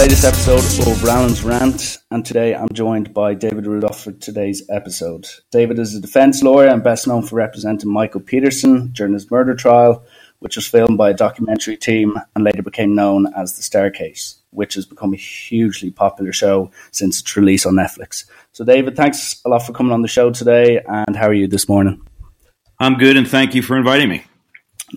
Latest episode of Rowland's Rant, and today I'm joined by David Rudolph for today's episode. David is a defence lawyer and best known for representing Michael Peterson during his murder trial, which was filmed by a documentary team and later became known as The Staircase, which has become a hugely popular show since its release on Netflix. So, David, thanks a lot for coming on the show today, and how are you this morning? I'm good, and thank you for inviting me.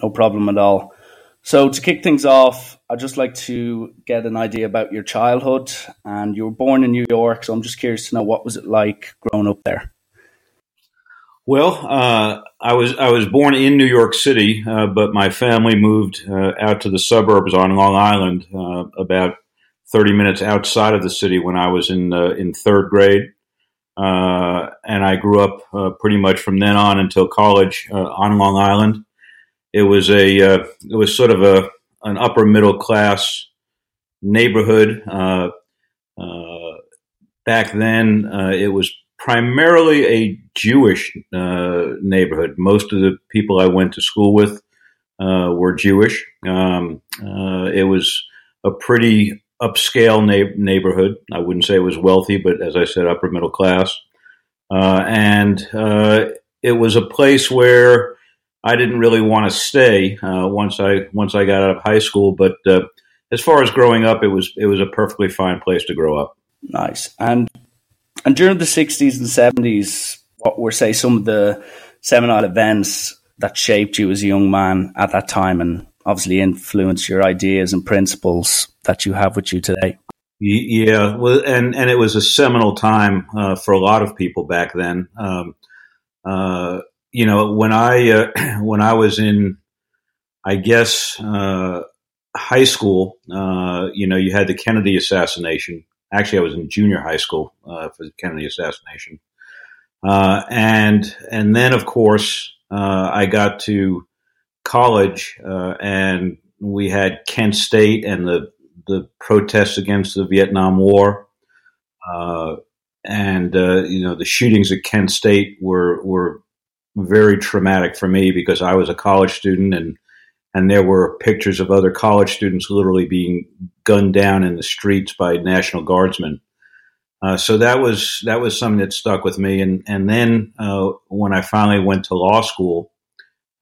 No problem at all. So, to kick things off, I'd just like to get an idea about your childhood. And you were born in New York, so I'm just curious to know what was it like growing up there. Well, uh, I was I was born in New York City, uh, but my family moved uh, out to the suburbs on Long Island, uh, about thirty minutes outside of the city when I was in uh, in third grade, uh, and I grew up pretty much from then on until college on Long Island. It was a it was sort of a an upper middle class neighborhood. back then, it was primarily a Jewish uh, neighborhood. Most of the people I went to school with uh, were Jewish. Um, uh, it was a pretty upscale na- neighborhood. I wouldn't say it was wealthy, but as I said, upper middle class. Uh, and uh, it was a place where I didn't really want to stay uh, once I once I got out of high school. But as far as growing up, it was it was a perfectly fine place to grow up. Nice. And and during the 60s and 70s, what were, say, some of the seminal events that shaped you as a young man at that time and obviously influenced your ideas and principles that you have with you today? Yeah, well, and and it was a seminal time uh, for a lot of people back then. Um, uh, you know, when I uh, when I was in, I guess uh, high school, uh, you know, you had the Kennedy assassination, Actually, I was in junior high school uh, for the Kennedy assassination, uh, and and then of course uh, I got to college, and we had Kent State and the the protests against the Vietnam War, and uh, you know the shootings at Kent State were were very traumatic for me because I was a college student and and there were pictures of other college students literally being gunned down in the streets by National Guardsmen. Uh, so that was that was something that stuck with me. And and then uh, when I finally went to law school,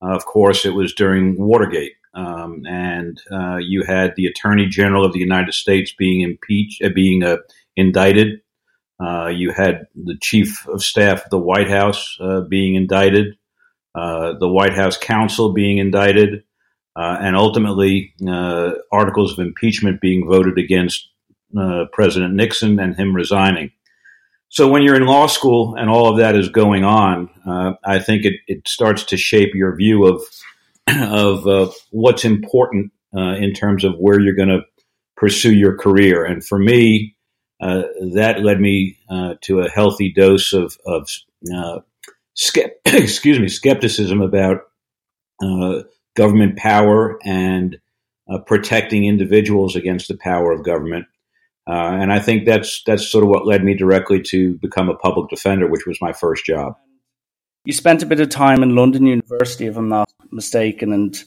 uh, of course, it was during Watergate, um, and uh, you had the Attorney General of the United States being impeached, uh, being uh, you had the Chief of Staff of the White House being indicted, the White House counsel being indicted uh, and ultimately uh, articles of impeachment being voted against uh, President Nixon and him resigning. So when you're in law school and all of that is going on, uh, I think it, it, starts to shape your view of of uh, what's important uh, in terms of where you're going to pursue your career. And for me, that led me to a healthy dose of, of excuse me skepticism about government power and uh, protecting individuals against the power of government. Uh, and I think that's that's sort of what led me directly to become a public defender, which was my first job. You spent a bit of time in London University, if I'm not mistaken. And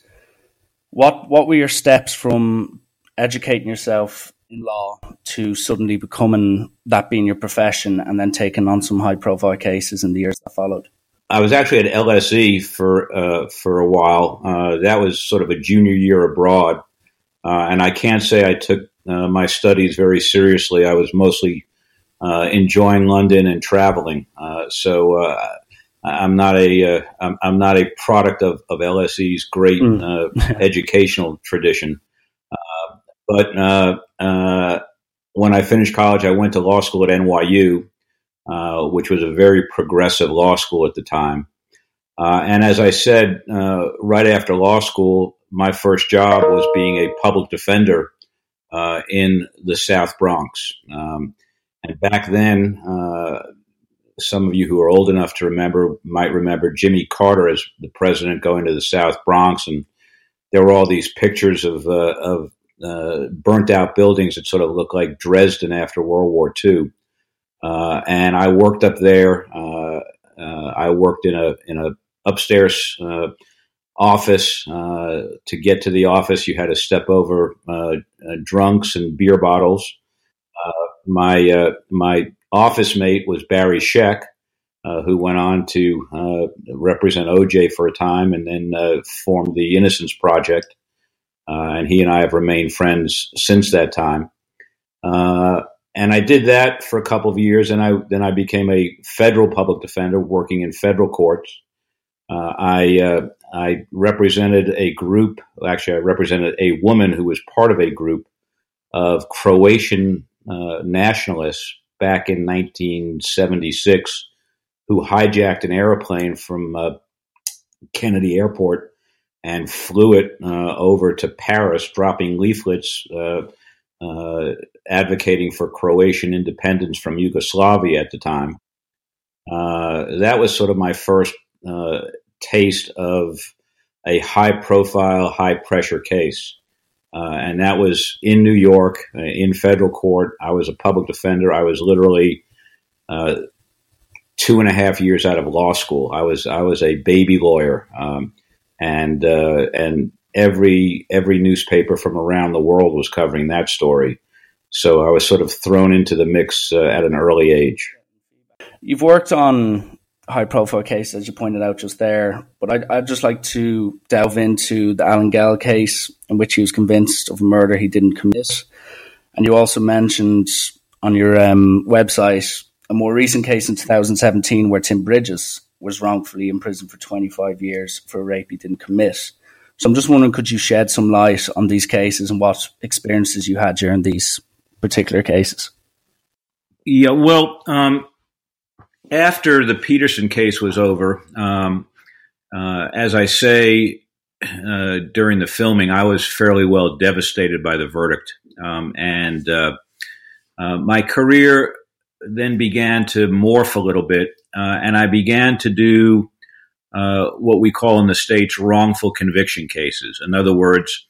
what what were your steps from educating yourself in law to suddenly becoming that being your profession, and then taking on some high profile cases in the years that followed? I was actually at LSE for uh, for a while. Uh, that was sort of a junior year abroad, uh, and I can't say I took uh, my studies very seriously. I was mostly uh, enjoying London and traveling. Uh, so I'm not a am I'm not a product of, of LSE's great mm. educational tradition. But when I finished college, I went to law school at NYU. Uh, which was a very progressive law school at the time. Uh, and as I said, uh, right after law school, my first job was being a public defender uh, in the South Bronx. Um, and back then, uh, some of you who are old enough to remember might remember Jimmy Carter as the president going to the South Bronx, and there were all these pictures of uh, of burnt out buildings that sort of looked like Dresden after World War II. Uh, and I worked up there. Uh, uh, I worked in a in a upstairs office. Uh, to get to the office, you had to step over uh, uh, drunks and beer bottles. my my office mate was Barry Scheck, who went on to represent OJ for a time and then formed the Innocence Project. And he and I have remained friends since that time. Uh, and I did that for a couple of years, and I then I became a federal public defender working in federal courts. Uh, I uh, I represented a group. Actually, I represented a woman who was part of a group of Croatian uh, nationalists back in 1976 who hijacked an airplane from uh, Kennedy Airport and flew it uh, over to Paris, dropping leaflets uh, uh, advocating for Croatian independence from Yugoslavia at the time. That was sort of my first taste of a high profile, high pressure case. Uh, and that was in New York, uh, in federal court. I was a public defender. I was literally uh, two and a half years out of law school. I was I was a baby lawyer, um, and and every every newspaper from around the world was covering that story. So I was sort of thrown into the mix uh, at an early age. You've worked on high profile cases, as you pointed out just there, but I'd, I'd, just like to delve into the Alan Gell case, in which he was convinced of a murder he didn't commit. And you also mentioned on your um, website a more recent case in 2017 where Tim Bridges was wrongfully imprisoned for 25 years for a rape he didn't commit. So I'm just wondering, could you shed some light on these cases and what experiences you had during these particular cases? Yeah, well, um, after the Peterson case was over, um, uh, as I say uh, during the filming, I was fairly well devastated by the verdict. Um, and uh, uh my career then began to morph a little bit, and I began to do uh, what we call in the States wrongful conviction cases. In other words,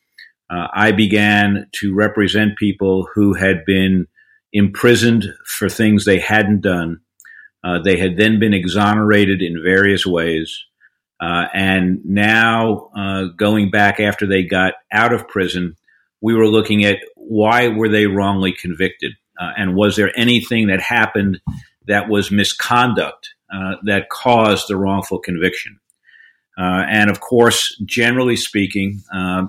uh, I began to represent people who had been imprisoned for things they hadn't done. Uh, they had then been exonerated in various ways. Uh, and now, uh, going back after they got out of prison, we were looking at why were they wrongly convicted? and was there anything that happened that was misconduct uh, that caused the wrongful conviction. Uh, and of course, generally speaking, uh,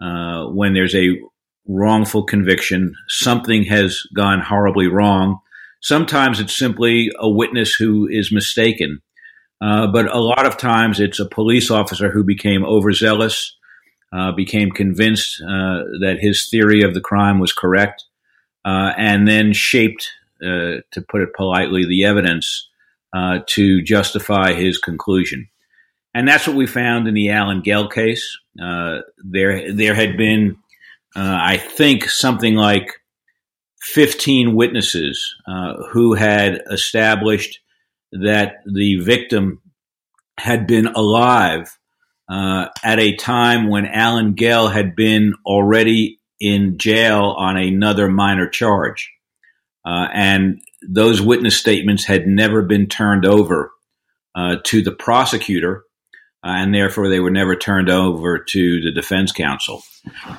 uh, when there's a wrongful conviction, something has gone horribly wrong. Sometimes it's simply a witness who is mistaken. Uh, but a lot of times it's a police officer who became overzealous, uh, became convinced that his theory of the crime was correct, and then shaped, to put it politely, the evidence uh, to justify his conclusion. And that's what we found in the Alan Gell case. Uh, there, there had been, uh, I think, something like 15 witnesses uh, who had established that the victim had been alive uh, at a time when Alan Gell had been already in jail on another minor charge. Uh, and those witness statements had never been turned over uh, to the prosecutor, uh, and therefore they were never turned over to the defense counsel.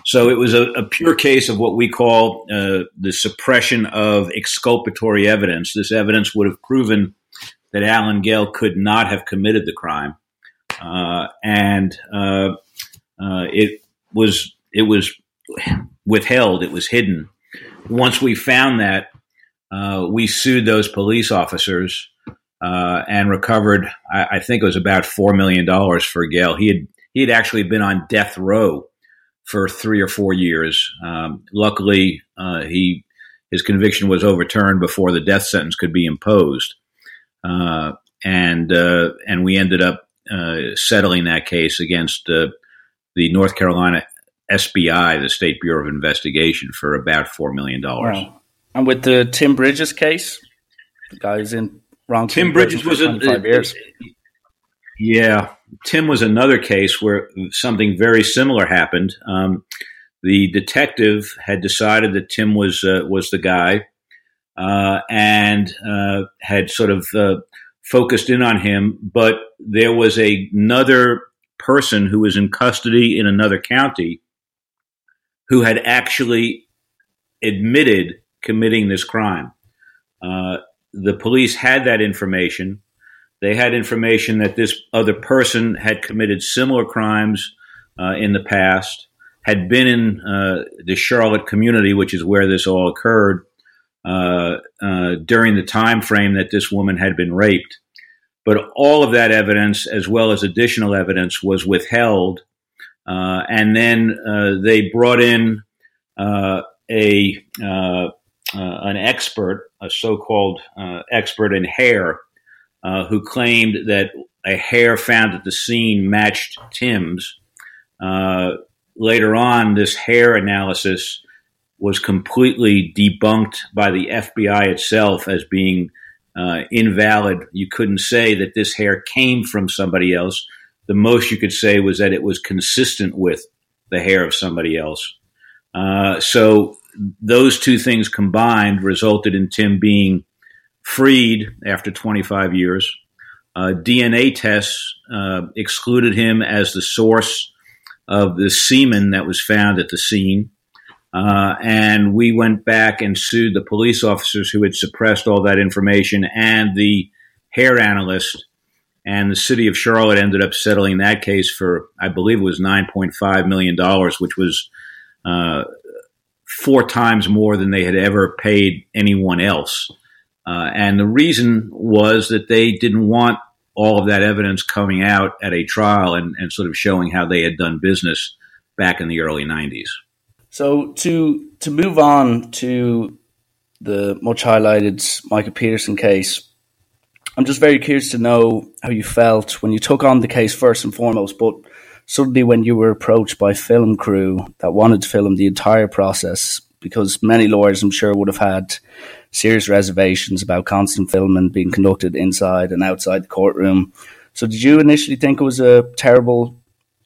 So it was a, a pure case of what we call uh, the suppression of exculpatory evidence. This evidence would have proven that Alan Gell could not have committed the crime, uh, and uh, it was it was withheld. It was hidden. Once we found that, uh, we sued those police officers uh, and recovered, I, I, think it was about four million dollars for Gell. He had he had actually been on death row for three or four years. Um, luckily, uh, he his conviction was overturned before the death sentence could be imposed, uh, and and we ended up settling that case against the North Carolina SBI, the State Bureau of Investigation, for about four million dollars. Wow. And with the Tim Bridges case, the guy guy's in wrong. Tim Bridges was a, five years. Yeah, Tim was another case where something very similar happened. Um, the detective had decided that Tim was uh, was the guy, uh, and uh, had sort of uh, focused in on him. But there was a, another person who was in custody in another county who had actually admitted committing this crime. Uh, the police had that information. They had information that this other person had committed similar crimes uh, in the past, had been in uh, the Charlotte community, which is where this all occurred, uh, uh, during the time frame that this woman had been raped. But all of that evidence, as well as additional evidence, was withheld. Uh, and then they brought in a an expert, a so-called expert in hair, uh, who claimed that a hair found at the scene matched Tim's. Uh, later on, this hair analysis was completely debunked by the FBI itself as being uh, invalid. You couldn't say that this hair came from somebody else. The most you could say was that it was consistent with the hair of somebody else. Uh, so those two things combined resulted in Tim being freed after 25 years. Uh, DNA tests uh, excluded him as the source of the semen that was found at the scene. Uh, and we went back and sued the police officers who had suppressed all that information and the hair analyst. And the city of Charlotte ended up settling that case for, I believe it was $9.5 million, which was uh, four times more than they had ever paid anyone else. Uh, and the reason was that they didn't want all of that evidence coming out at a trial and, and sort of showing how they had done business back in the early 90s. So to to move on to the much highlighted Michael Peterson case, I'm just very curious to know how you felt when you took on the case first and foremost, but suddenly when you were approached by film crew that wanted to film the entire process, because many lawyers I'm sure would have had serious reservations about constant filming being conducted inside and outside the courtroom. So, did you initially think it was a terrible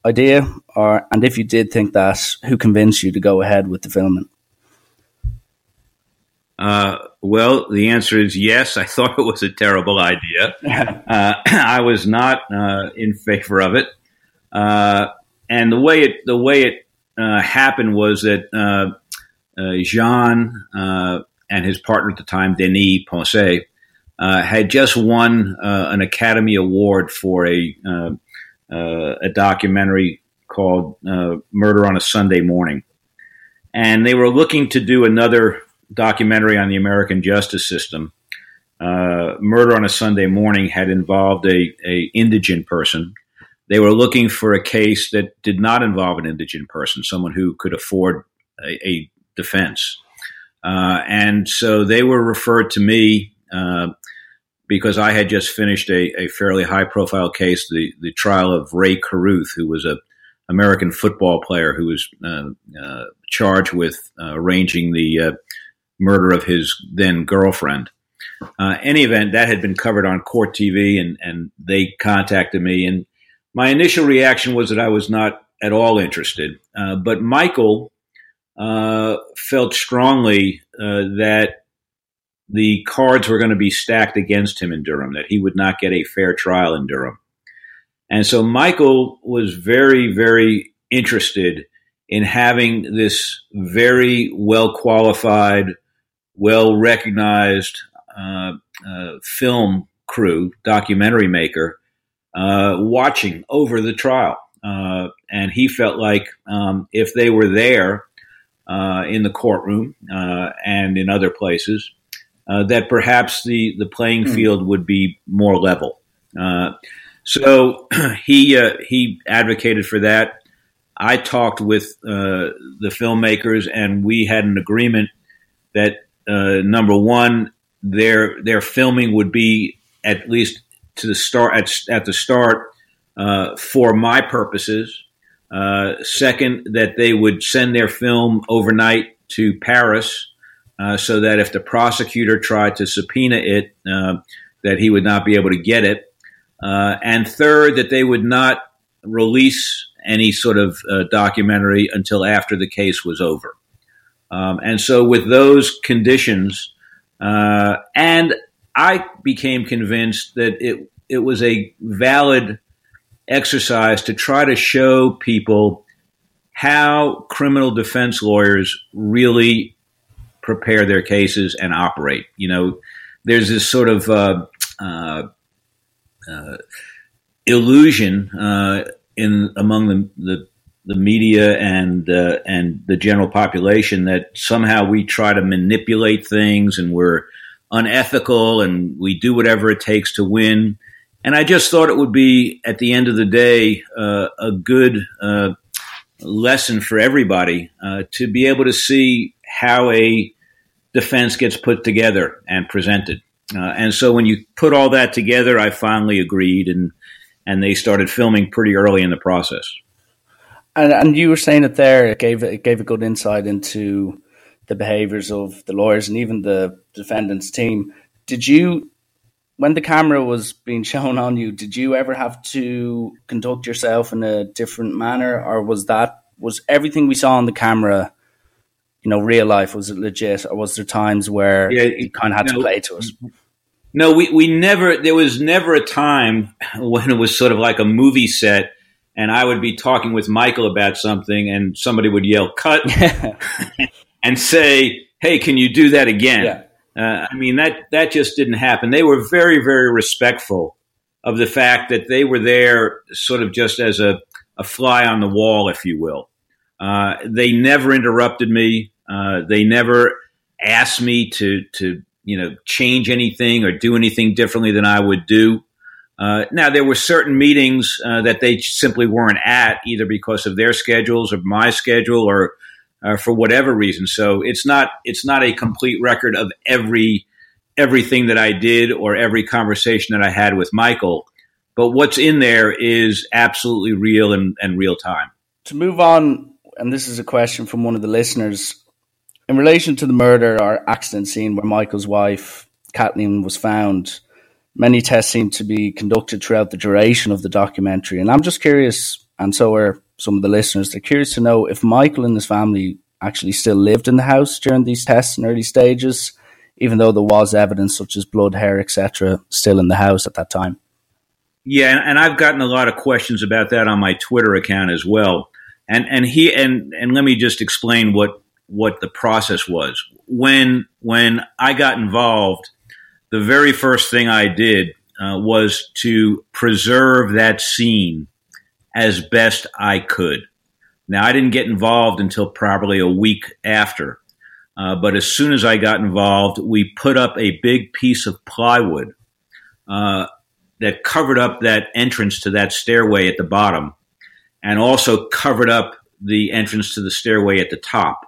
idea, or and if you did think that, who convinced you to go ahead with the filming? Uh, well, the answer is yes. I thought it was a terrible idea. uh, I was not uh, in favor of it, uh, and the way it the way it uh, happened was that uh, Jean and his partner at the time, Denis Poncet, uh, had just won uh, an Academy Award for a uh, uh a documentary called uh, "Murder on a Sunday Morning," and they were looking to do another documentary on the American justice system. Uh, "Murder on a Sunday Morning" had involved a, a indigent person. They were looking for a case that did not involve an indigent person, someone who could afford a, a defense. Uh, and so they were referred to me uh, because I had just finished a, a, fairly high profile case, the, the trial of Rae Carruth, who was an American football player who was uh, uh charged with uh, arranging the uh, murder of his then girlfriend. any event, that had been covered on court TV, and, and they contacted me. And my initial reaction was that I was not at all interested. but Michael, uh, felt strongly uh, that the cards were going to be stacked against him in Durham, that he would not get a fair trial in Durham. And so Michael was very, very interested in having this very well qualified, well recognized uh, uh, film crew, documentary maker, uh, watching over the trial. Uh, and he felt like um, if they were there, uh, in the courtroom uh, and in other places, uh, that perhaps the, the playing mm. field would be more level. Uh, so he uh, he advocated for that. I talked with uh, the filmmakers, and we had an agreement that number one, their their filming would be at least to the start at, at the start for my purposes uh, second, that they would send their film overnight to Paris uh, so that if the prosecutor tried to subpoena it, uh, that he would not be able to get it. Uh, and third, that they would not release any sort of uh, documentary until after the case was over. Um, and so, with those conditions, and I became convinced that it it was a valid exercise to try to show people how criminal defense lawyers really prepare their cases and operate. You know, there's this sort of uh, uh, uh, illusion uh, in among the, the, the media and uh, and the general population that somehow we try to manipulate things and we're unethical and we do whatever it takes to win. And I just thought it would be, at the end of the day, uh, a good uh, lesson for everybody uh, to be able to see how a defense gets put together and presented. Uh, and so when you put all that together, I finally agreed, and and they started filming pretty early in the process. And, and you were saying it there; it gave it gave a good insight into the behaviors of the lawyers and even the defendant's team. Did you, when the camera was being shown on you, did you ever have to conduct yourself in a different manner, or was that was everything we saw on the camera? You know, real life was it legit, or was there times where yeah, you kind of had no, to play to it? No, we, we never. There was never a time when it was sort of like a movie set and I would be talking with Michael about something, and somebody would yell "cut," and say, "Hey, can you do that again?" Yeah. Uh, I mean that that just didn't happen. They were very very respectful of the fact that they were there, sort of just as a, a fly on the wall, if you will. Uh, they never interrupted me. Uh, they never asked me to to you know change anything or do anything differently than I would do. Uh, now there were certain meetings uh, that they simply weren't at, either because of their schedules or my schedule, or uh, for whatever reason. So it's not it's not a complete record of every everything that I did or every conversation that I had with Michael. But what's in there is absolutely real and, and real time. To move on, and this is a question from one of the listeners in relation to the murder or accident scene where Michael's wife Kathleen was found. Many tests seem to be conducted throughout the duration of the documentary, and I'm just curious, and so are some of the listeners, they're curious to know if Michael and his family actually still lived in the house during these tests in early stages, even though there was evidence such as blood, hair, etc., still in the house at that time. Yeah, and I've gotten a lot of questions about that on my Twitter account as well. And and he and and let me just explain what what the process was. When when I got involved, the very first thing I did uh, was to preserve that scene as best I could. Now, I didn't get involved until probably a week after. Uh, but as soon as I got involved, we put up a big piece of plywood uh, that covered up that entrance to that stairway at the bottom and also covered up the entrance to the stairway at the top.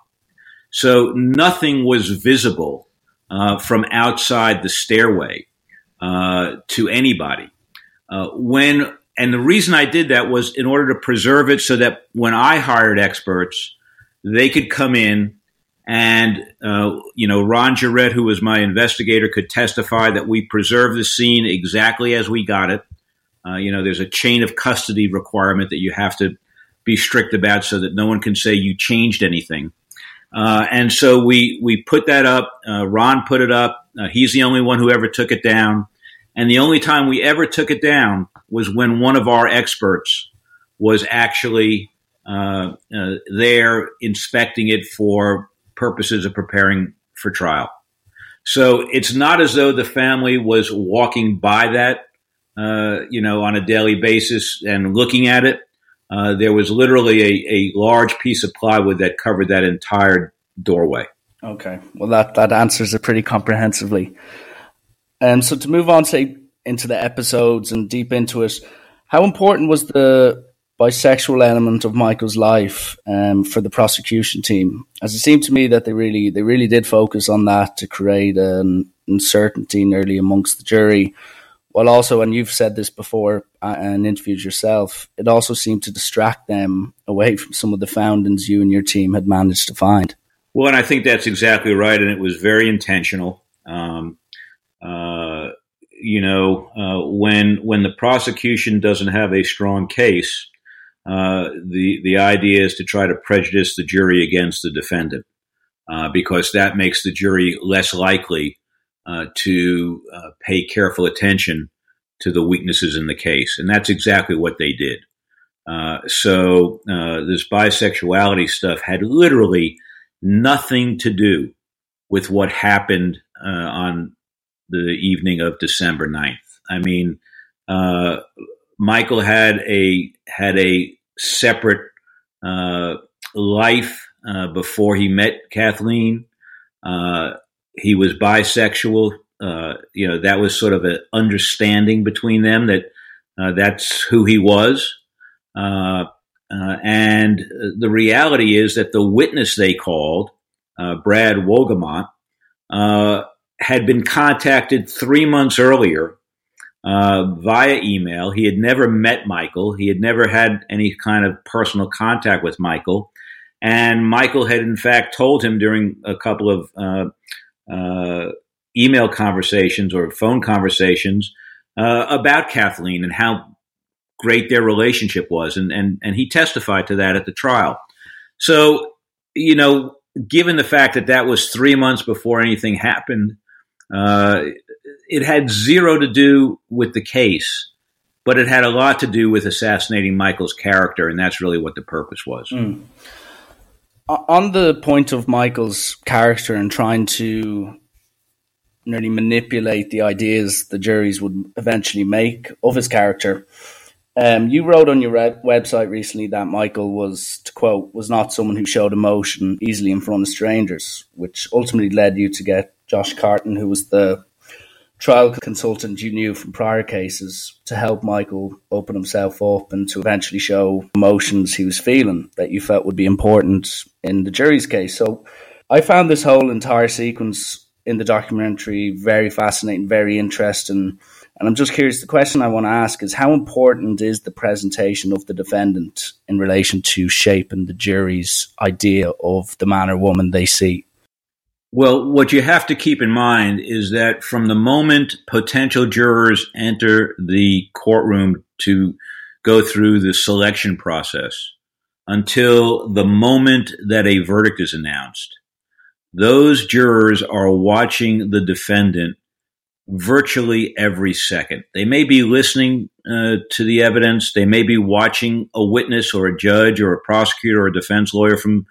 So nothing was visible uh, from outside the stairway uh, to anybody. Uh, when and the reason I did that was in order to preserve it so that when I hired experts, they could come in and, uh, you know, Ron Guerette, who was my investigator, could testify that we preserved the scene exactly as we got it. Uh, you know, there's a chain of custody requirement that you have to be strict about so that no one can say you changed anything. Uh, and so we, we put that up. Uh, Ron put it up. Uh, he's the only one who ever took it down. And the only time we ever took it down was when one of our experts was actually uh, uh, there inspecting it for purposes of preparing for trial. So it's not as though the family was walking by that, uh, you know, on a daily basis and looking at it. Uh, there was literally a, a large piece of plywood that covered that entire doorway. Okay, well that that answers it pretty comprehensively. Um, so to move on, say into the episodes and deep into it, how important was the bisexual element of Michael's life um, for the prosecution team? As it seemed to me that they really they really did focus on that to create an uncertainty nearly amongst the jury. While also, and you've said this before uh, and interviewed yourself, it also seemed to distract them away from some of the foundings you and your team had managed to find. Well, and I think that's exactly right, and it was very intentional. Um, uh, you know, uh, when when the prosecution doesn't have a strong case, uh, the the idea is to try to prejudice the jury against the defendant, uh, because that makes the jury less likely uh, to uh, pay careful attention to the weaknesses in the case, and that's exactly what they did. Uh, so uh, this bisexuality stuff had literally nothing to do with what happened uh, on the evening of December 9th. I mean, uh, Michael had a had a separate uh, life uh, before he met Kathleen. he was bisexual. you know, that was sort of an understanding between them that that's who he was. Uh, uh, and the reality is that the witness they called, uh, Brad Wolgamott, uh, had been contacted three months earlier uh, via email. He had never met Michael. He had never had any kind of personal contact with Michael. And Michael had, in fact, told him during a couple of uh, email conversations or phone conversations about Kathleen and how great their relationship was, and and and he testified to that at the trial. So, you know, given the fact that that was three months before anything happened, uh, it had zero to do with the case, but it had a lot to do with assassinating Michael's character, and that's really what the purpose was. Mm. On the point of Michael's character and trying to nearly manipulate the ideas the juries would eventually make of his character, um, you wrote on your re- website recently that Michael was, to quote, was not someone who showed emotion easily in front of strangers, which ultimately led you to get Josh Carton, who was the trial consultant you knew from prior cases, to help Michael open himself up and to eventually show emotions he was feeling that you felt would be important in the jury's case. So I found this whole entire sequence in the documentary very fascinating, very interesting and I'm just curious, the question I want to ask is how important is the presentation of the defendant in relation to shaping the jury's idea of the man or woman they see? Well, what you have to keep in mind is that from the moment potential jurors enter the courtroom to go through the selection process until the moment that a verdict is announced, those jurors are watching the defendant virtually every second. They may be listening uh, to the evidence. They may be watching a witness or a judge or a prosecutor or a defense lawyer from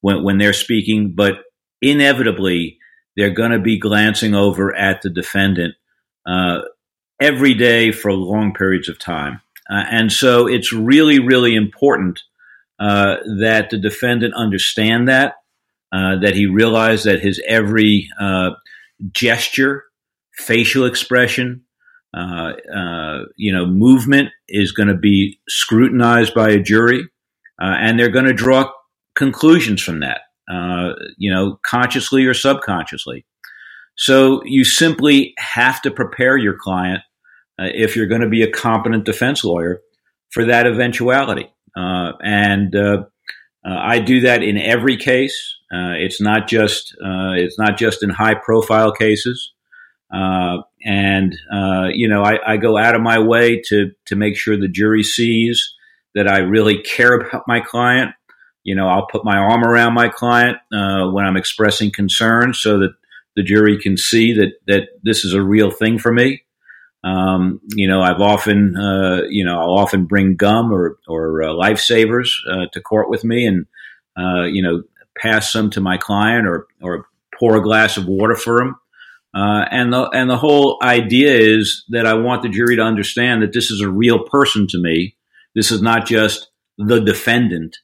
when, when they're speaking, but inevitably they're going to be glancing over at the defendant uh, every day for long periods of time. Uh, and so it's really, really important uh, that the defendant understand that, uh, that he realize that his every uh, gesture facial expression, uh, uh, you know, movement is going to be scrutinized by a jury, and they're going to draw conclusions from that, uh, you know, consciously or subconsciously. So you simply have to prepare your client uh, if you're going to be a competent defense lawyer for that eventuality, uh, and I do that in every case. it's not just it's not just in high profile cases. Uh, and uh, you know, I, I, go out of my way to to make sure the jury sees that I really care about my client. You know, I'll put my arm around my client uh, when I'm expressing concern, so that the jury can see that that this is a real thing for me. Um, you know, I've often, uh, you know, I'll often bring gum or or uh, lifesavers uh, to court with me, and you know, pass some to my client or or pour a glass of water for him. Uh, and the and the whole idea is that I want the jury to understand that this is a real person to me. This is not just the defendant,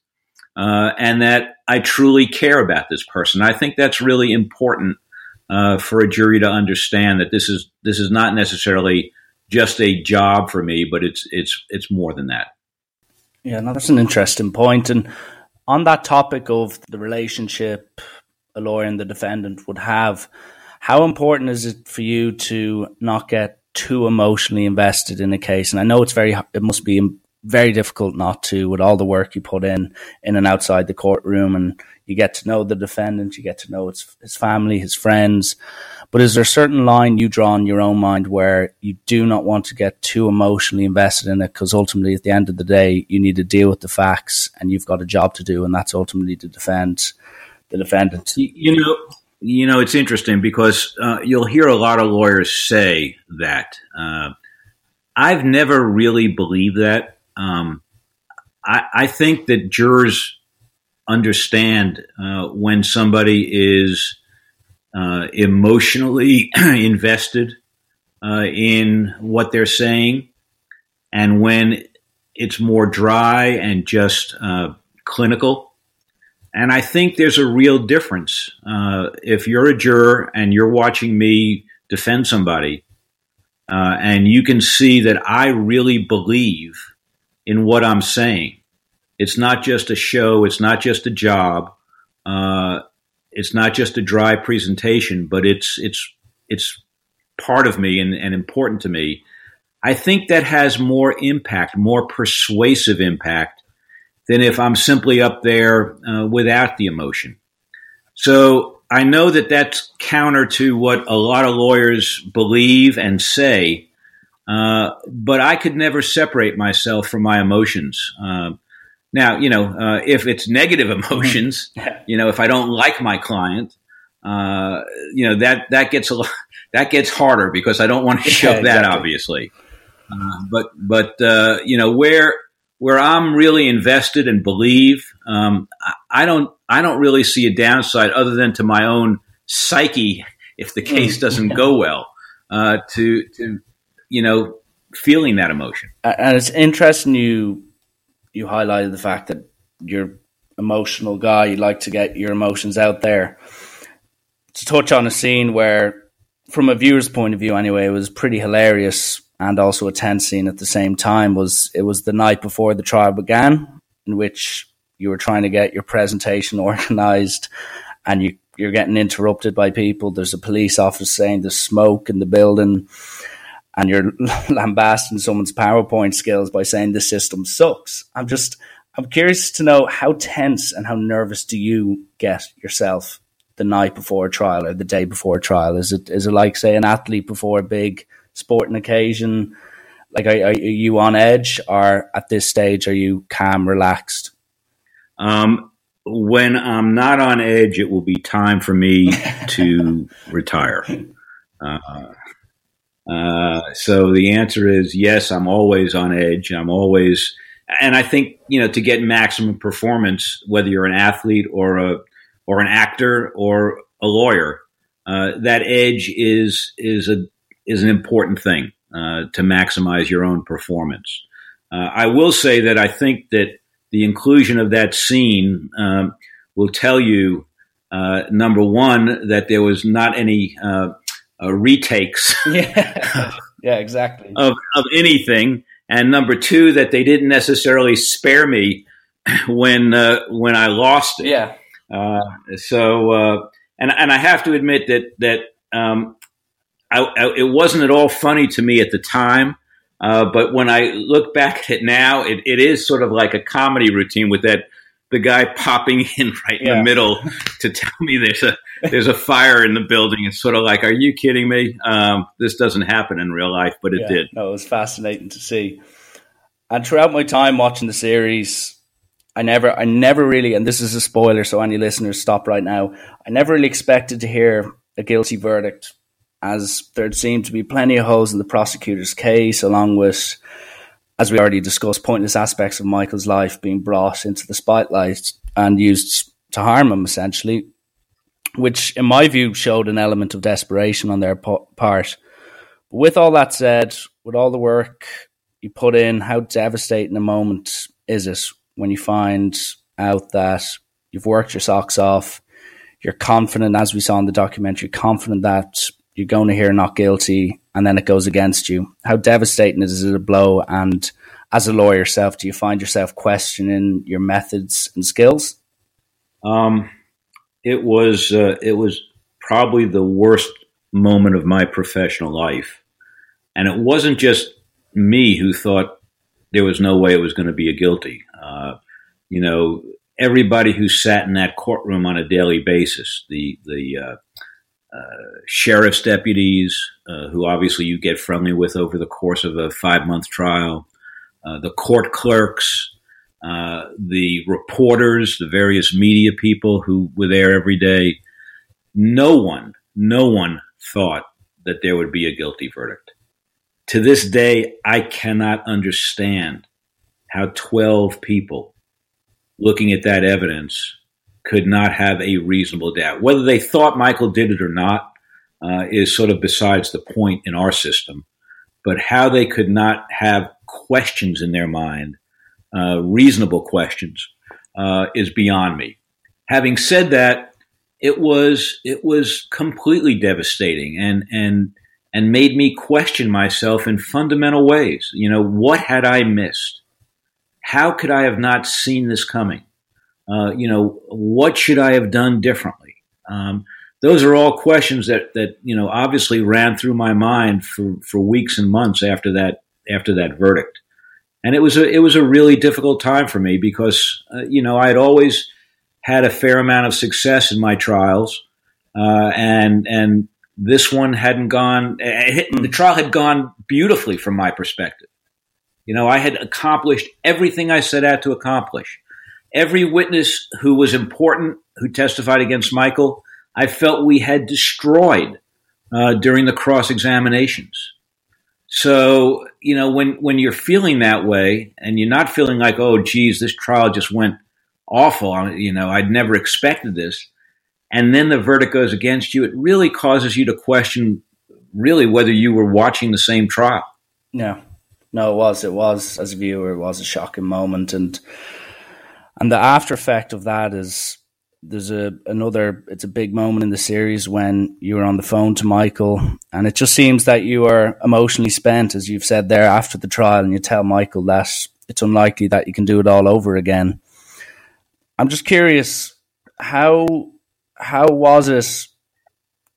uh, and that I truly care about this person. I think that's really important uh, for a jury to understand that this is this is not necessarily just a job for me, but it's it's it's more than that. Yeah, no, that's an interesting point. And on that topic of the relationship a lawyer and the defendant would have how important is it for you to not get too emotionally invested in a case? And I know it's very, it must be very difficult not to with all the work you put in, in and outside the courtroom. And you get to know the defendant, you get to know his, his family, his friends. But is there a certain line you draw in your own mind where you do not want to get too emotionally invested in it? Because ultimately, at the end of the day, you need to deal with the facts and you've got a job to do, and that's ultimately to defend the defendant. You know, you know, it's interesting because uh, you'll hear a lot of lawyers say that. Uh, I've never really believed that. Um, I, I, think that jurors understand uh, when somebody is uh, emotionally invested uh, in what they're saying, and when it's more dry and just uh, clinical. And I think there's a real difference. Uh, if you're a juror and you're watching me defend somebody, uh, and you can see that I really believe in what I'm saying. It's not just a show. It's not just a job. Uh, it's not just a dry presentation, but it's it's it's part of me and, and important to me. I think that has more impact, more persuasive impact than if I'm simply up there uh, without the emotion. So I know that that's counter to what a lot of lawyers believe and say, uh, but I could never separate myself from my emotions. Uh, now, you know, uh, if it's negative emotions, you know, if I don't like my client, uh, you know that that gets a lot, that gets harder because I don't want to show yeah, exactly. that, obviously. Uh, but but uh, you know where where I'm really invested and believe, um, I don't I don't really see a downside other than to my own psyche if the case mm. doesn't go well. Uh, to to you know feeling that emotion. And it's interesting you you highlighted the fact that you're emotional guy. You like to get your emotions out there. To touch on a scene where, from a viewer's point of view, anyway, it was pretty hilarious and also a tense scene at the same time. Was it was the night before the trial began, in which you were trying to get your presentation organized and you, you're getting interrupted by people. There's a police officer saying there's smoke in the building and you're lambasting someone's PowerPoint skills by saying the system sucks. I'm just, I'm curious to know how tense and how nervous do you get yourself the night before a trial or the day before a trial? Is it, is it like, say, an athlete before a big sporting occasion? Like, are, are you on edge or at this stage, are you calm, relaxed? Um, when I'm not on edge, it will be time for me to retire. Uh, uh, so the answer is yes, I'm always on edge. I'm always, and I think, you know, to get maximum performance, whether you're an athlete or a, or an actor or a lawyer, uh, that edge is, is a, is an important thing, uh, to maximize your own performance. Uh, I will say that I think that the inclusion of that scene um, will tell you, uh, number one, that there was not any uh, retakes. yeah. yeah, exactly. Of, of anything. And number two, that they didn't necessarily spare me when uh, when I lost it. Yeah. Uh, so, uh, and and I have to admit that that um, I, I, it wasn't at all funny to me at the time. Uh, but when I look back at it now, it, it is sort of like a comedy routine with that the guy popping in right in yeah. the middle to tell me there's a there's a fire in the building. It's sort of like, are you kidding me? Um, this doesn't happen in real life, but it yeah, did. No, it was fascinating to see. And throughout my time watching the series, I never, I never really, and this is a spoiler, so any listeners stop right now. I never really expected to hear a guilty verdict as there seemed to be plenty of holes in the prosecutor's case, along with, as we already discussed, pointless aspects of Michael's life being brought into the spotlight and used to harm him, essentially, which, in my view, showed an element of desperation on their part. But with all that said, with all the work you put in, how devastating a moment is it when you find out that you've worked your socks off? You're confident, as we saw in the documentary, confident that you're going to hear not guilty, and then it goes against you. How devastating is it a blow? And as a lawyer yourself, do you find yourself questioning your methods and skills? Um, it was uh, it was probably the worst moment of my professional life, and it wasn't just me who thought there was no way it was going to be a guilty. Uh, you know, everybody who sat in that courtroom on a daily basis, the the uh, uh, sheriff's deputies, uh, who obviously you get friendly with over the course of a five month trial, uh, the court clerks, uh, the reporters, the various media people who were there every day. No one, no one thought that there would be a guilty verdict. to this day, I cannot understand how 12 people looking at that evidence could not have a reasonable doubt. Whether they thought Michael did it or not uh, is sort of besides the point in our system. But how they could not have questions in their mind, uh, reasonable questions, uh, is beyond me. Having said that, it was it was completely devastating and and and made me question myself in fundamental ways. You know, what had I missed? How could I have not seen this coming? Uh, you know, what should I have done differently? Um, those are all questions that that you know obviously ran through my mind for for weeks and months after that after that verdict, and it was a it was a really difficult time for me because uh, you know I had always had a fair amount of success in my trials, uh, and and this one hadn't gone. The trial had gone beautifully from my perspective. You know, I had accomplished everything I set out to accomplish. Every witness who was important who testified against Michael, I felt we had destroyed uh, during the cross examinations. So, you know, when, when you're feeling that way and you're not feeling like, oh, geez, this trial just went awful. You know, I'd never expected this. And then the verdict goes against you. It really causes you to question really whether you were watching the same trial. Yeah. No, it was. It was as a viewer, it was a shocking moment, and and the after effect of that is there's a another. It's a big moment in the series when you were on the phone to Michael, and it just seems that you are emotionally spent, as you've said there after the trial, and you tell Michael that it's unlikely that you can do it all over again. I'm just curious how how was it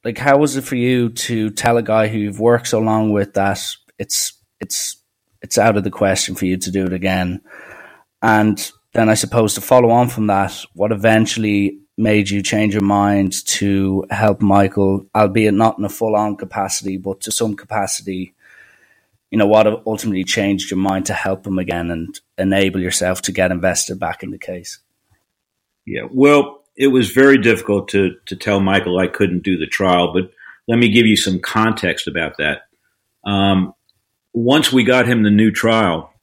like how was it for you to tell a guy who you've worked so long with that it's it's it's out of the question for you to do it again and then i suppose to follow on from that what eventually made you change your mind to help michael albeit not in a full-on capacity but to some capacity you know what ultimately changed your mind to help him again and enable yourself to get invested back in the case yeah, well, it was very difficult to to tell Michael I couldn't do the trial, but let me give you some context about that. Um, once we got him the new trial,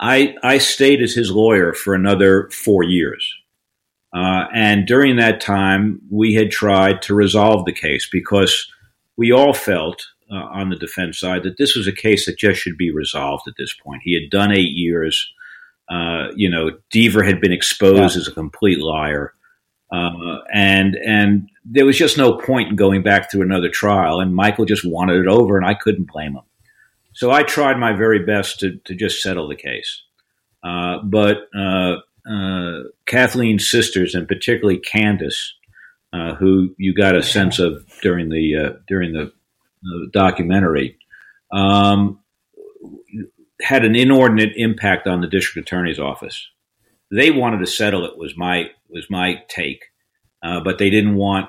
I I stayed as his lawyer for another four years, uh, and during that time we had tried to resolve the case because we all felt uh, on the defense side that this was a case that just should be resolved at this point. He had done eight years. Uh, you know, Deaver had been exposed yeah. as a complete liar. Uh, and and there was just no point in going back through another trial. And Michael just wanted it over, and I couldn't blame him. So I tried my very best to to just settle the case. Uh, but uh, uh Kathleen's sisters, and particularly Candace, uh, who you got a sense of during the during the, the documentary, um, had an inordinate impact on the district attorney's office. They wanted to settle it was my was my take, uh, but they didn't want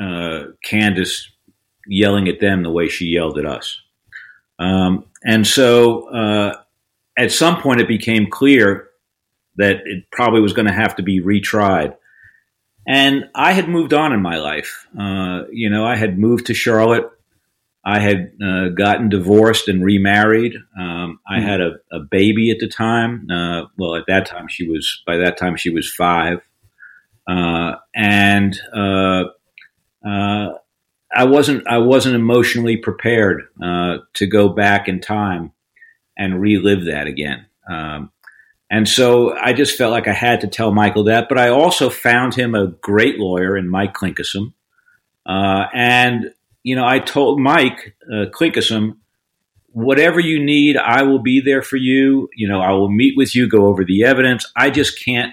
uh, Candace yelling at them the way she yelled at us. Um, and so uh, at some point it became clear that it probably was going to have to be retried. And I had moved on in my life. Uh, you know, I had moved to Charlotte. I had uh, gotten divorced and remarried. Um, I had a, a, baby at the time. Uh, well, at that time she was. By that time she was five, uh, and uh, uh, I wasn't. I wasn't emotionally prepared uh, to go back in time and relive that again. Um, and so I just felt like I had to tell Michael that. But I also found him a great lawyer in Mike Klinkosum. and you know, I told Mike uh, Klinkosum, whatever you need, I will be there for you. You know, I will meet with you, go over the evidence. I just can't,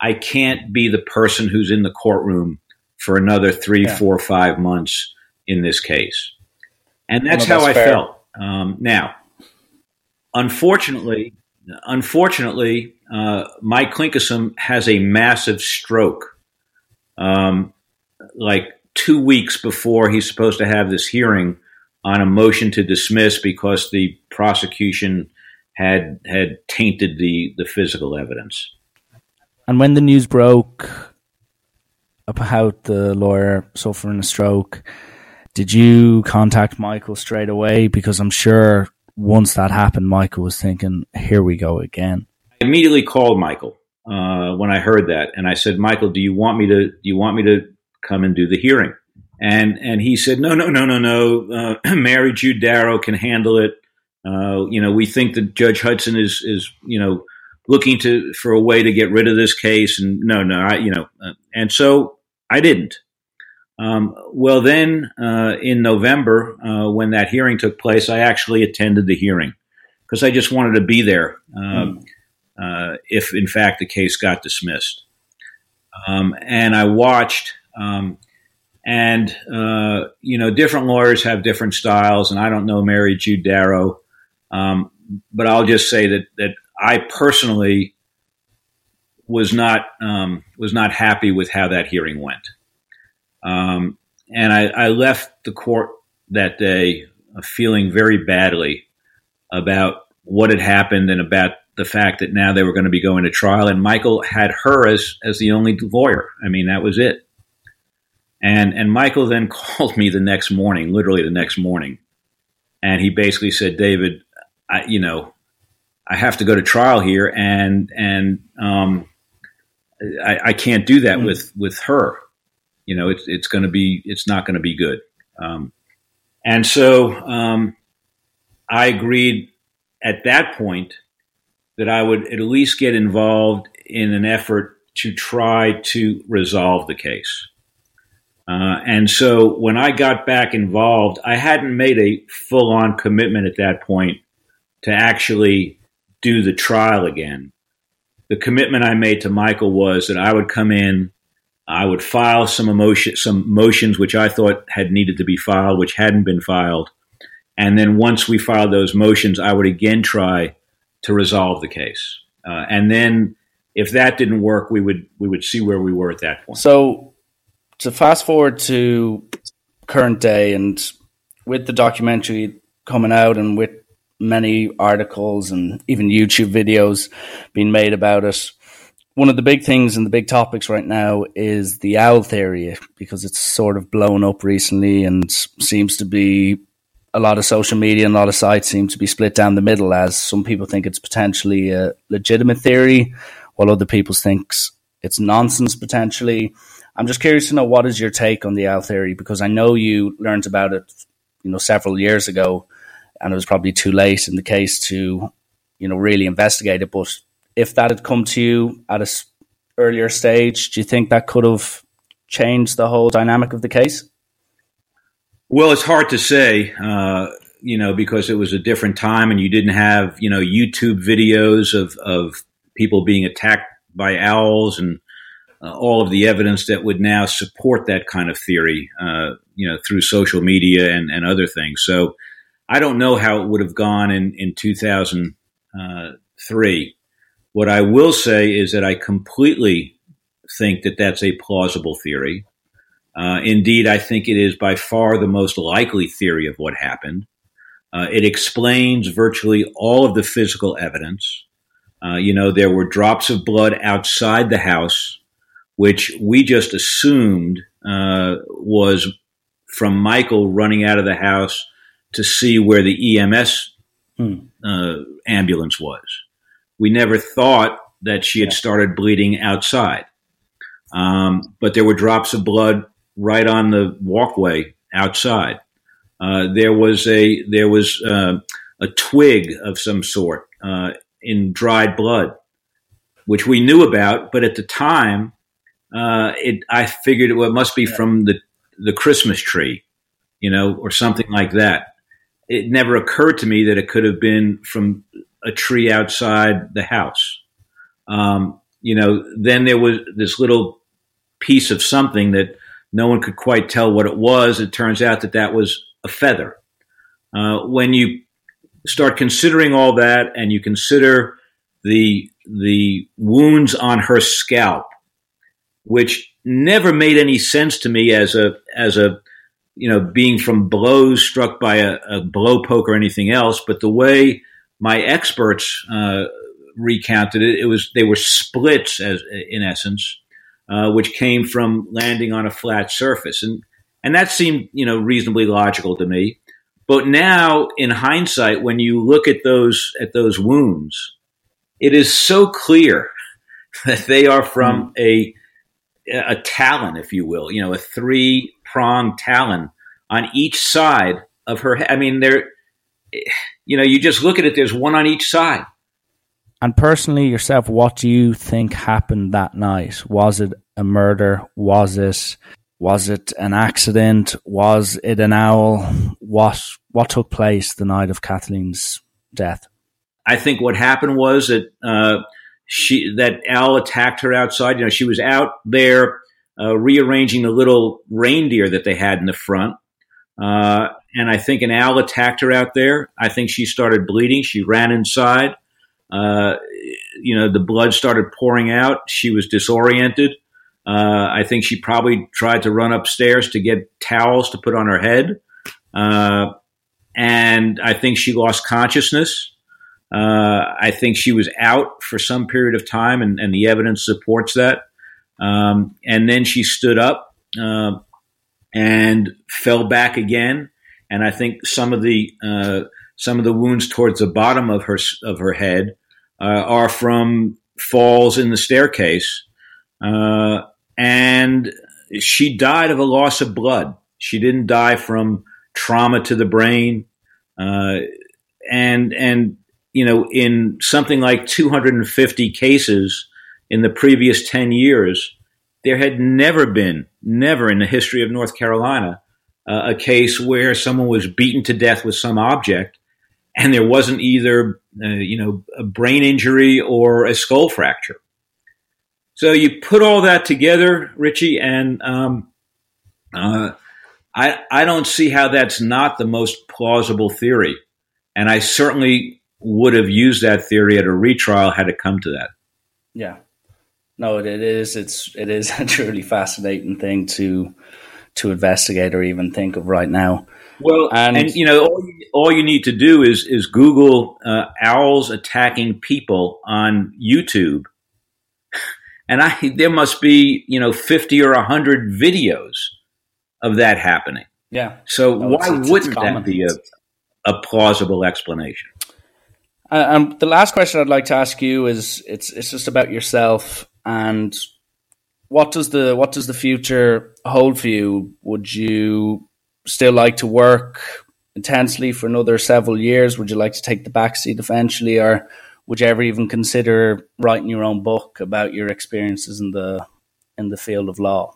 I can't be the person who's in the courtroom for another three, yeah. four, five months in this case. And that's well, that's how fair. I felt. Um, now, unfortunately, unfortunately, uh, Mike Klinkosum has a massive stroke. Um, like two weeks before he's supposed to have this hearing on a motion to dismiss because the prosecution had had tainted the the physical evidence. And when the news broke about the lawyer suffering a stroke, did you contact Michael straight away? Because I'm sure once that happened, Michael was thinking, "Here we go again." I immediately called Michael uh, when I heard that, and I said, "Michael, do you want me to? Do you want me to come and do the hearing?" And and he said, "No, no, no, no, no. Uh, Mary Jude Darrow can handle it. Uh, you know, we think that Judge Hudson is is you know looking to for a way to get rid of this case, and no, no, I, you know, uh, and so I didn't." Um, well, then uh, in November, uh, when that hearing took place, I actually attended the hearing because I just wanted to be there um, mm. if, in fact, the case got dismissed. Um, and I watched, um, and uh, you know, different lawyers have different styles, and I don't know Mary Jude Darrow, um, but I'll just say that that I personally was not um, was not happy with how that hearing went. Um, and I, I, left the court that day feeling very badly about what had happened and about the fact that now they were going to be going to trial. And Michael had her as, as the only lawyer. I mean, that was it. And, and Michael then called me the next morning, literally the next morning. And he basically said, David, I, you know, I have to go to trial here and, and, um, I, I can't do that mm. with, with her you know, it's it's going to be it's not going to be good. Um, and so um, I agreed at that point that I would at least get involved in an effort to try to resolve the case. Uh, and so when I got back involved, I hadn't made a full on commitment at that point to actually do the trial again. The commitment I made to Michael was that I would come in I would file some emotion, some motions which I thought had needed to be filed, which hadn't been filed. And then once we filed those motions, I would again try to resolve the case. Uh, and then if that didn't work, we would we would see where we were at that point. So to fast forward to current day, and with the documentary coming out, and with many articles and even YouTube videos being made about it, one of the big things and the big topics right now is the owl theory because it's sort of blown up recently and seems to be a lot of social media and a lot of sites seem to be split down the middle as some people think it's potentially a legitimate theory while other people think it's nonsense potentially. I'm just curious to know what is your take on the owl theory because i know you learned about it you know several years ago and it was probably too late in the case to you know really investigate it but if that had come to you at a earlier stage, do you think that could have changed the whole dynamic of the case? Well, it's hard to say, uh, you know, because it was a different time and you didn't have, you know, YouTube videos of, of people being attacked by owls and uh, all of the evidence that would now support that kind of theory, uh, you know, through social media and, and other things. So I don't know how it would have gone in, in 2003. What I will say is that I completely think that that's a plausible theory. Uh, indeed, I think it is by far the most likely theory of what happened. Uh, it explains virtually all of the physical evidence. Uh, you know, there were drops of blood outside the house, which we just assumed uh, was from Michael running out of the house to see where the EMS hmm. Uh, ambulance was we never thought that she had started bleeding outside. Um, but there were drops of blood right on the walkway outside. Uh, there was a there was uh, a twig of some sort uh, in dried blood, which we knew about, but at the time, uh, it I figured it, well, it must be from the the Christmas tree, you know, or something like that. It never occurred to me that it could have been from a tree outside the house. Um, you know, then there was this little piece of something that no one could quite tell what it was. It turns out that that was a feather. Uh, when you start considering all that and you consider the the wounds on her scalp, which never made any sense to me as a as a you know being from blows struck by a, a blow poke or anything else, but the way my experts uh, recounted it. It was they were splits, as in essence, uh, which came from landing on a flat surface, and and that seemed you know reasonably logical to me. But now, in hindsight, when you look at those at those wounds, it is so clear that they are from mm. a a talon, if you will, you know, a three pronged talon on each side of her. I mean, there, you know, you just look at it. There's one on each side. And personally, yourself, what do you think happened that night? Was it a murder? Was it was it an accident? Was it an owl? What what took place the night of Kathleen's death? I think what happened was that uh, she that owl attacked her outside. You know, she was out there uh, rearranging the little reindeer that they had in the front, uh, and I think an owl attacked her out there. I think she started bleeding. She ran inside. Uh, you know, the blood started pouring out. She was disoriented. Uh, I think she probably tried to run upstairs to get towels to put on her head. Uh, and I think she lost consciousness. Uh, I think she was out for some period of time, and, and the evidence supports that. Um, and then she stood up uh, and fell back again. And I think some of the uh, some of the wounds towards the bottom of her of her head uh, are from falls in the staircase. Uh, and she died of a loss of blood. She didn't die from trauma to the brain. Uh, and, and, you know, in something like 250 cases in the previous 10 years, there had never been, never in the history of North Carolina, uh, a case where someone was beaten to death with some object and there wasn't either, uh, you know, a brain injury or a skull fracture. So you put all that together, Richie, and um, uh, I I don't see how that's not the most plausible theory, and I certainly would have used that theory at a retrial had it come to that. Yeah, no, it, it is. It's it is a truly fascinating thing to to investigate or even think of right now. Well, and, and you know, all you, all you, need to do is is Google uh, owls attacking people on YouTube, and I there must be you know fifty or hundred videos of that happening. Yeah. So no, why it's, wouldn't it's that be a, a plausible explanation? Uh, um, the last question I'd like to ask you is it's it's just about yourself and what does the what does the future hold for you? Would you still like to work intensely for another several years? Would you like to take the backseat eventually, or would you ever even consider writing your own book about your experiences in the in the field of law?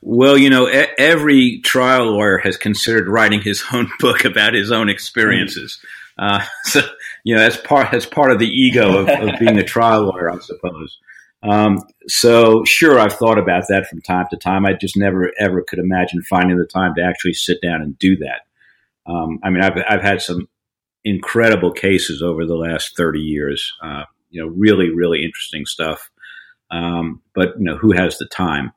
Well, you know, every trial lawyer has considered writing his own book about his own experiences. Uh, so, you know, that's part that's part of the ego of, of being a trial lawyer, I suppose. Um, so, sure, I've thought about that from time to time. I just never ever could imagine finding the time to actually sit down and do that. Um, I mean, I've I've had some incredible cases over the last thirty years. Uh, you know, really, really interesting stuff. Um, but you know, who has the time?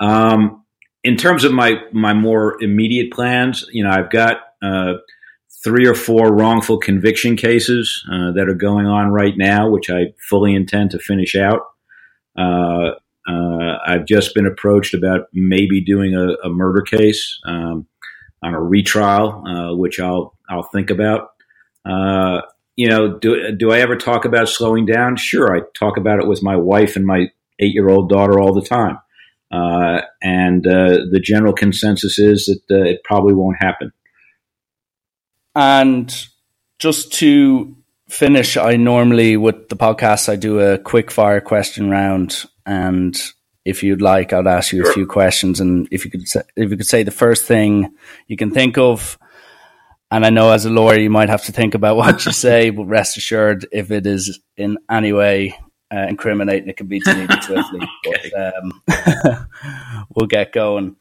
Um, in terms of my my more immediate plans, you know, I've got uh, three or four wrongful conviction cases uh, that are going on right now, which I fully intend to finish out. Uh, uh, I've just been approached about maybe doing a, a murder case um, on a retrial, uh, which I'll I'll think about. Uh, you know, do do I ever talk about slowing down? Sure, I talk about it with my wife and my eight year old daughter all the time, uh, and uh, the general consensus is that it probably won't happen. And just to finish, I normally with the podcast I do a quick fire question round, and if you'd like, I'd ask you sure. a few questions, and if you could say, if you could say the first thing you can think of. And I know as a lawyer, you might have to think about what you say, but rest assured, if it is in any way uh, incriminating, it can be deleted swiftly. okay. But um, we'll get going.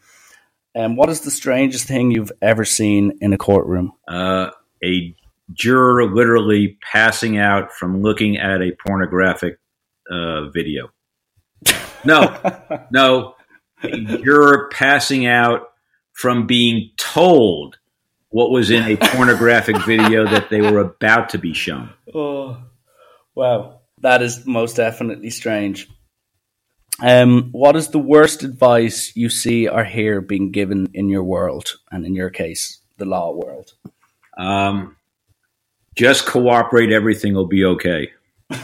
Um, what is the strangest thing you've ever seen in a courtroom? Uh, a juror literally passing out from looking at a pornographic uh, video. No, no, juror passing out from being told what was in a pornographic video that they were about to be shown. Oh, wow. That is most definitely strange. Um, what is the worst advice you see or hear being given in your world, and in your case, the law world? Um, just cooperate, everything will be okay.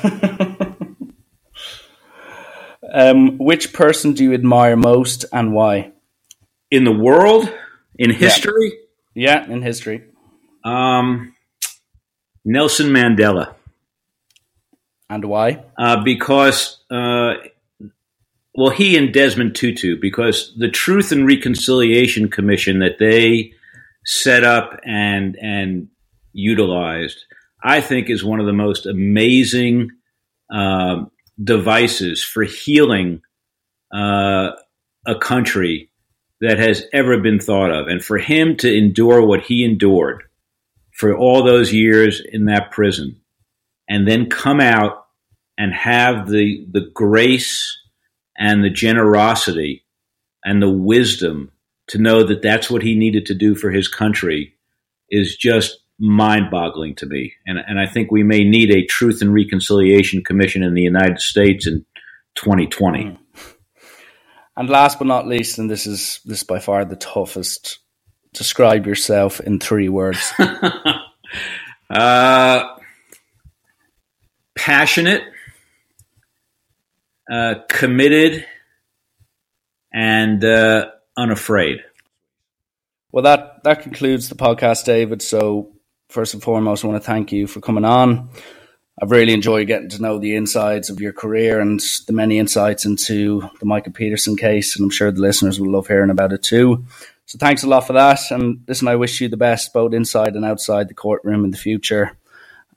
um, which person do you admire most and why? In the world, in history? Yeah, yeah in history. Um, Nelson Mandela. And why? Uh, because, uh, well, he and Desmond Tutu, because the Truth and Reconciliation Commission that they set up and and utilized, I think, is one of the most amazing uh, devices for healing uh, a country that has ever been thought of. And for him to endure what he endured for all those years in that prison and then come out and have the, the grace and the generosity and the wisdom to know that that's what he needed to do for his country is just mind boggling to me. And, and I think we may need a Truth and Reconciliation Commission in the United States in 2020. Mm. And last but not least, and this is this is by far the toughest, describe yourself in three words. uh, passionate, uh, committed, and uh, unafraid. Well, that that concludes the podcast, David. So first and foremost, I want to thank you for coming on. I've really enjoyed getting to know the insides of your career and the many insights into the Michael Peterson case, and I'm sure the listeners will love hearing about it too. So thanks a lot for that. And listen, I wish you the best both inside and outside the courtroom in the future.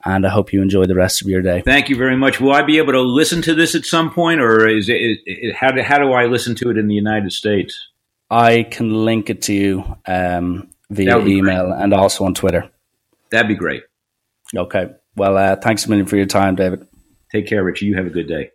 And I hope you enjoy the rest of your day. Thank you very much. Will I be able to listen to this at some point, or is it, it, how, do, how do I listen to it in the United States? I can link it to you um, via email great. and also on Twitter. That'd be great. Okay. Well, uh, thanks a million for your time, David. Take care, Richie. You have a good day.